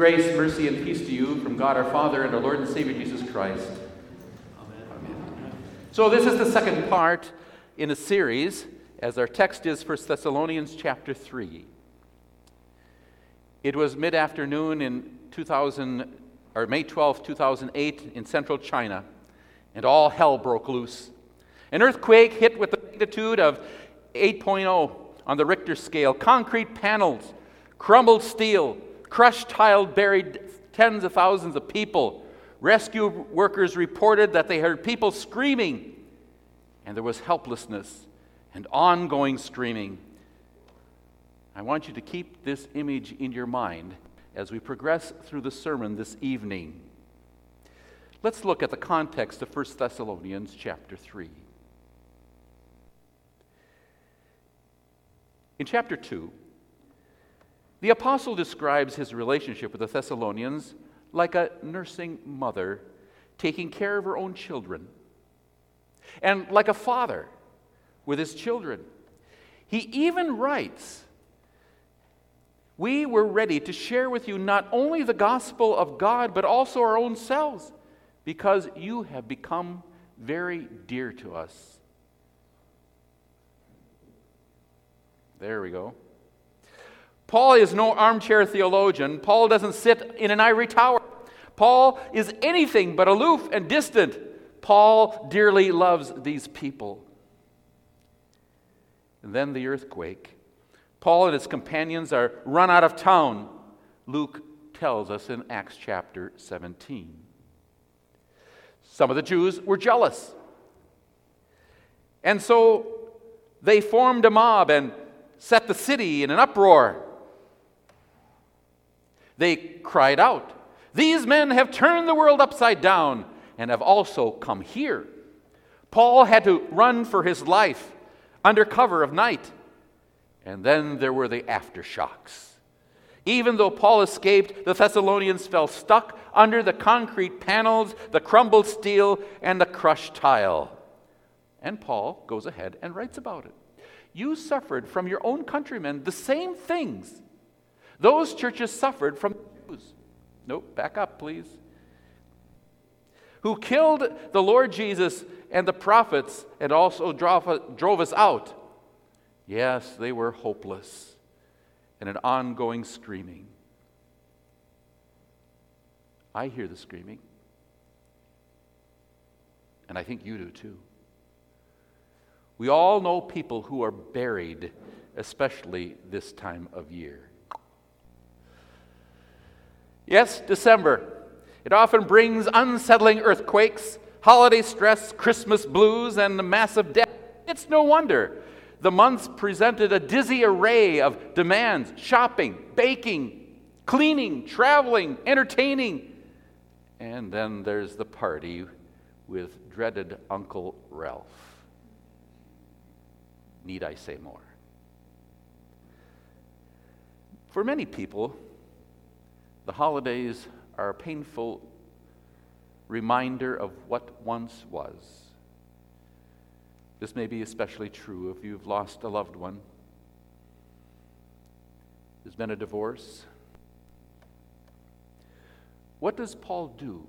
Grace, mercy, and peace to you from God our Father and our Lord and Savior Jesus Christ. Amen. So, this is the second part in a series, as our text is 1 Thessalonians chapter 3. It was mid afternoon in 2000, or May 12, 2008, in central China, and all hell broke loose. An earthquake hit with a magnitude of 8.0 on the Richter scale. Concrete panels, crumbled steel, crushed tile buried tens of thousands of people. Rescue workers reported that they heard people screaming, and there was helplessness and ongoing screaming. I want you to keep this image in your mind as we progress through the sermon this evening. Let's look at the context of 1 Thessalonians chapter 3. In chapter 2, the apostle describes his relationship with the Thessalonians like a nursing mother taking care of her own children, and like a father with his children. He even writes, We were ready to share with you not only the gospel of God, but also our own selves, because you have become very dear to us. There we go. Paul is no armchair theologian. Paul doesn't sit in an ivory tower. Paul is anything but aloof and distant. Paul dearly loves these people. And then the earthquake. Paul and his companions are run out of town, Luke tells us in Acts chapter 17. Some of the Jews were jealous. And so they formed a mob and set the city in an uproar. They cried out, These men have turned the world upside down and have also come here. Paul had to run for his life under cover of night. And then there were the aftershocks. Even though Paul escaped, the Thessalonians fell stuck under the concrete panels, the crumbled steel, and the crushed tile. And Paul goes ahead and writes about it. You suffered from your own countrymen the same things those churches suffered from Jews. Nope, back up, please. Who killed the Lord Jesus and the prophets and also drove, drove us out. Yes, they were hopeless and an ongoing screaming. I hear the screaming. And I think you do too. We all know people who are buried, especially this time of year. Yes, December. It often brings unsettling earthquakes, holiday stress, Christmas blues, and the massive debt. It's no wonder. The months presented a dizzy array of demands shopping, baking, cleaning, traveling, entertaining. And then there's the party with dreaded Uncle Ralph. Need I say more? For many people, the holidays are a painful reminder of what once was. This may be especially true if you've lost a loved one. There's been a divorce. What does Paul do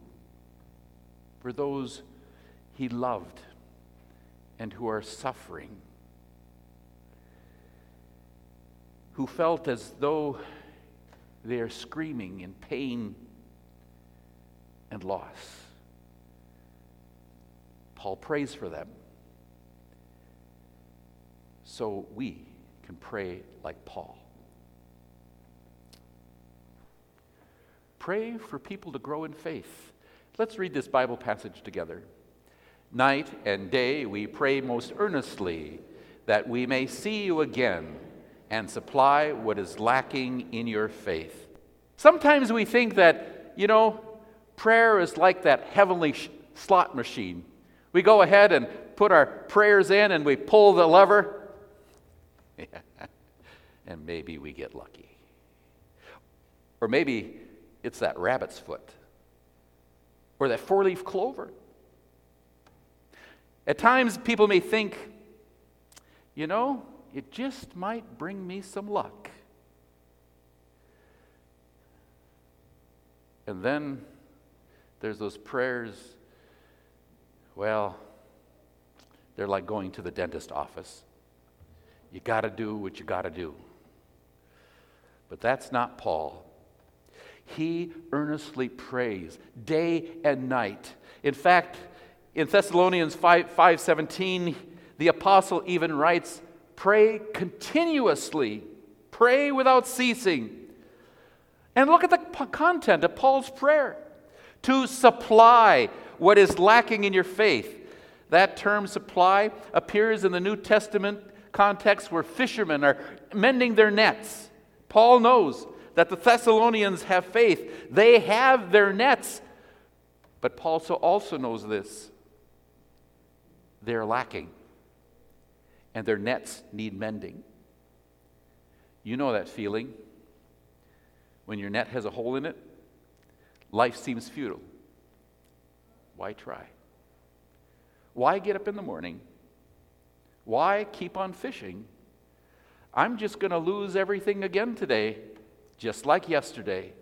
for those he loved and who are suffering? who felt as though they are screaming in pain and loss. Paul prays for them. So we can pray like Paul. Pray for people to grow in faith. Let's read this Bible passage together. Night and day we pray most earnestly that we may see you again and supply what is lacking in your faith. Sometimes we think that, you know, prayer is like that heavenly sh- slot machine. We go ahead and put our prayers in and we pull the lever, and maybe we get lucky. Or maybe it's that rabbit's foot or that four leaf clover. At times, people may think, you know, it just might bring me some luck. And then there's those prayers, well, they're like going to the dentist office. You got to do what you got to do. But that's not Paul. He earnestly prays day and night. In fact, in Thessalonians 5, 5:17, the apostle even writes, "Pray continuously, pray without ceasing." And look at the content of Paul's prayer to supply what is lacking in your faith. That term supply appears in the New Testament context where fishermen are mending their nets. Paul knows that the Thessalonians have faith, they have their nets. But Paul also knows this they're lacking, and their nets need mending. You know that feeling when your net has a hole in it, life seems futile. Why try? Why get up in the morning? Why keep on fishing? I'm just going to lose everything again today, just like yesterday.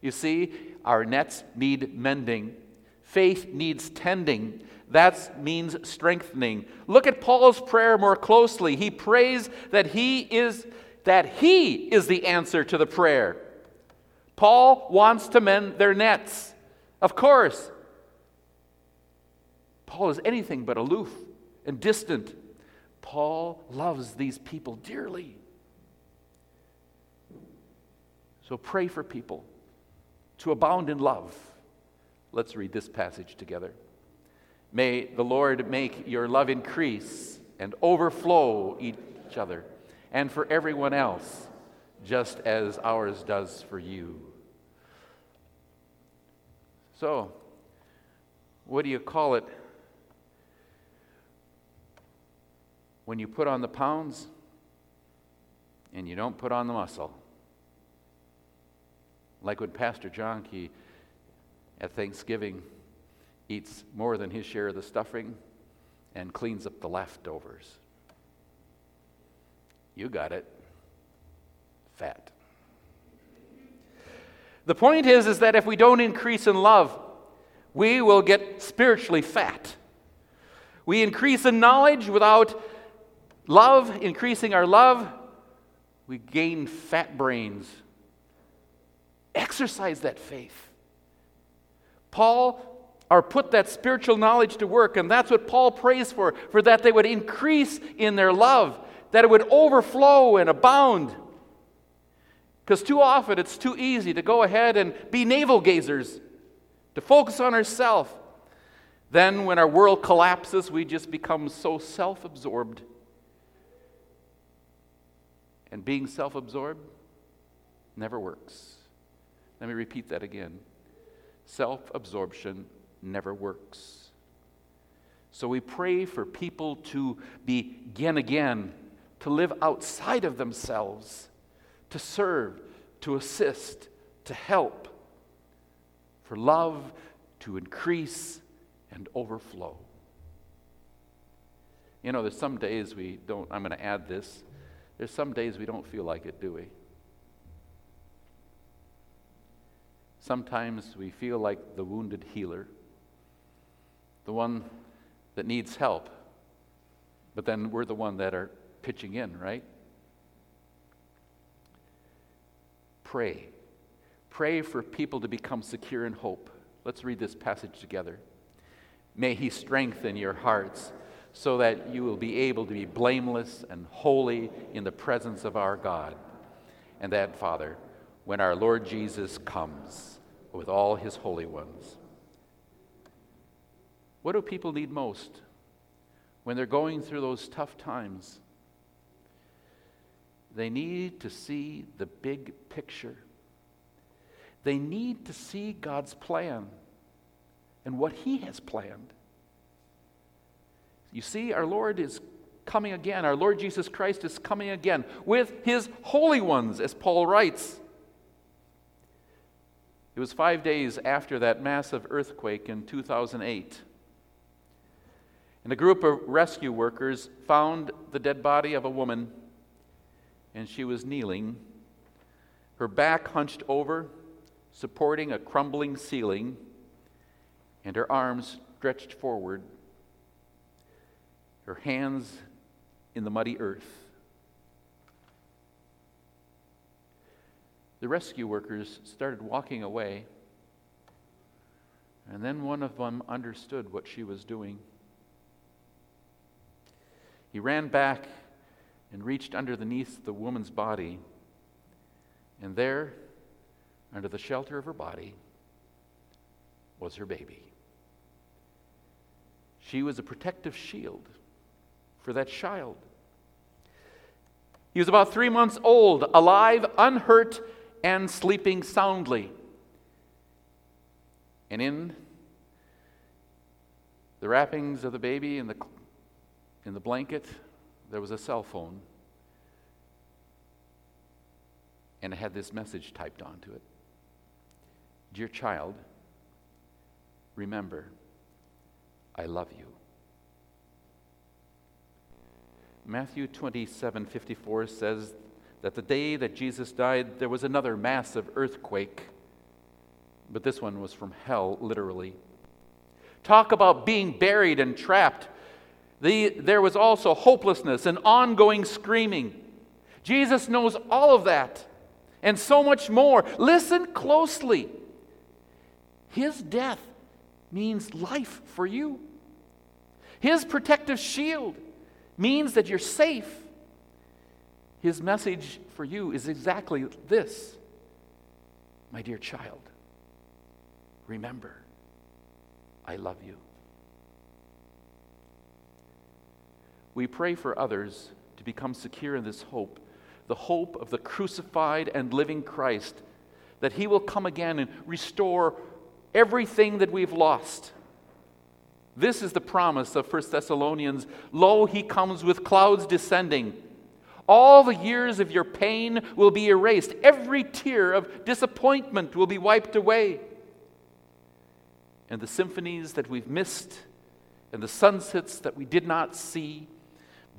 You see, our nets need mending. Faith needs tending. That means strengthening. Look at Paul's prayer more closely. He prays that he is that he is the answer to the prayer. Paul wants to mend their nets. Of course. Paul is anything but aloof and distant. Paul loves these people dearly. So pray for people to abound in love. Let's read this passage together. May the Lord make your love increase and overflow each other and for everyone else, just as ours does for you. So, what do you call it when you put on the pounds and you don't put on the muscle? Like when Pastor Jahnke at Thanksgiving eats more than his share of the stuffing and cleans up the leftovers. You got it. Fat. The point is, is that if we don't increase in love, we will get spiritually fat. We increase in knowledge without love, increasing our love, we gain fat brains. Exercise that faith. Paul or put that spiritual knowledge to work, and that's what Paul prays for, for that they would increase in their love, that it would overflow and abound. Because too often it's too easy to go ahead and be navel gazers, to focus on ourselves. Then, when our world collapses, we just become so self absorbed. And being self absorbed never works. Let me repeat that again self absorption never works. So we pray for people to begin again, to live outside of themselves to serve, to assist, to help, for love to increase and overflow. You know, there's some days we don't, I'm going to add this, there's some days we don't feel like it, do we? Sometimes we feel like the wounded healer, the one that needs help, but then we're the one that are pitching in, right? pray. Pray for people to become secure in hope. Let's read this passage together. May He strengthen your hearts so that you will be able to be blameless and holy in the presence of our God. And that, Father, when our Lord Jesus comes with all His holy ones. What do people need most when they're going through those tough times? They need to see the big picture. They need to see God's plan and what He has planned. You see, our Lord is coming again. Our Lord Jesus Christ is coming again with His holy ones, as Paul writes. It was five days after that massive earthquake in 2008. And a group of rescue workers found the dead body of a woman and she was kneeling, her back hunched over, supporting a crumbling ceiling and her arms stretched forward, her hands in the muddy earth. The rescue workers started walking away, and then one of them understood what she was doing. He ran back and reached underneath the woman's body, and there, under the shelter of her body, was her baby. She was a protective shield for that child. He was about three months old, alive, unhurt, and sleeping soundly. And in the wrappings of the baby in the, in the blanket, there was a cell phone. And it had this message typed onto it Dear child, remember, I love you. Matthew 27 54 says that the day that Jesus died, there was another massive earthquake, but this one was from hell, literally. Talk about being buried and trapped. The, there was also hopelessness and ongoing screaming. Jesus knows all of that and so much more. Listen closely. His death means life for you. His protective shield means that you're safe. His message for you is exactly this My dear child, remember, I love you. We pray for others to become secure in this hope, the hope of the crucified and living Christ, that he will come again and restore everything that we've lost. This is the promise of 1 Thessalonians. Lo, he comes with clouds descending. All the years of your pain will be erased. Every tear of disappointment will be wiped away. And the symphonies that we've missed and the sunsets that we did not see,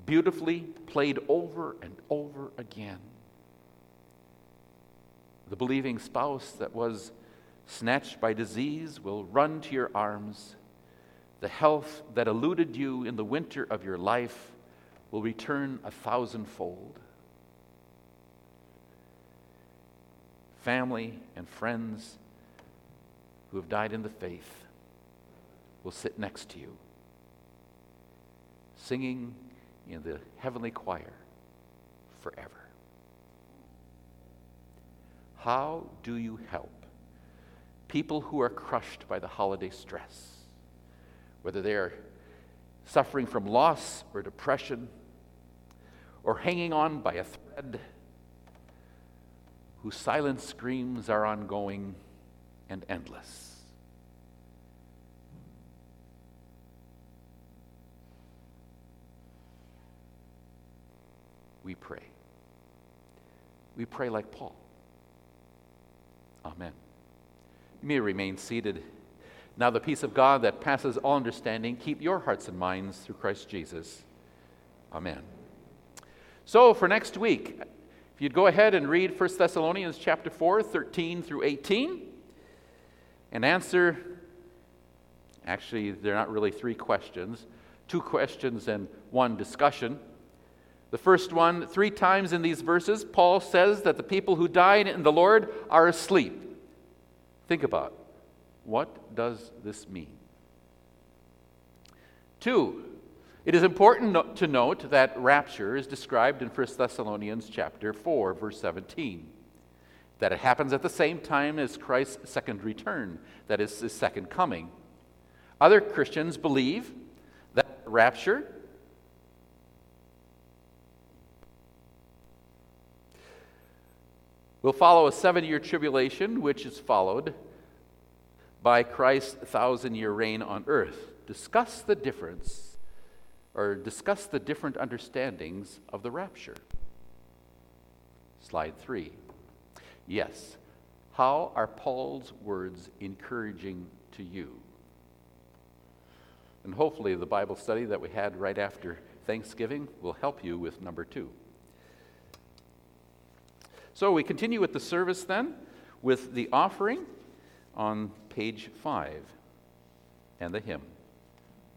beautifully played over and over again. The believing spouse that was snatched by disease will run to your arms. The health that eluded you in the winter of your life will return a thousandfold. Family and friends who have died in the faith will sit next to you, singing in the heavenly choir forever. How do you help people who are crushed by the holiday stress, whether they are suffering from loss or depression? or hanging on by a thread, whose silent screams are ongoing and endless. We pray. We pray like Paul. Amen. You may remain seated. Now, the peace of God that passes all understanding, keep your hearts and minds through Christ Jesus. Amen. So for next week, if you'd go ahead and read 1 Thessalonians chapter 4, 13 through 18, and answer, actually, they're not really three questions, two questions and one discussion. The first one, three times in these verses, Paul says that the people who died in the Lord are asleep. Think about what does this mean? Two, it is important to note that rapture is described in 1 Thessalonians chapter 4 verse 17. That it happens at the same time as Christ's second return, that is his second coming. Other Christians believe that rapture will follow a 7-year tribulation which is followed by Christ's thousand-year reign on earth. Discuss the difference or discuss the different understandings of the rapture. Slide three. Yes, how are Paul's words encouraging to you? And hopefully, the Bible study that we had right after Thanksgiving will help you with number two. So, we continue with the service then. with the offering on page 5 and the hymn.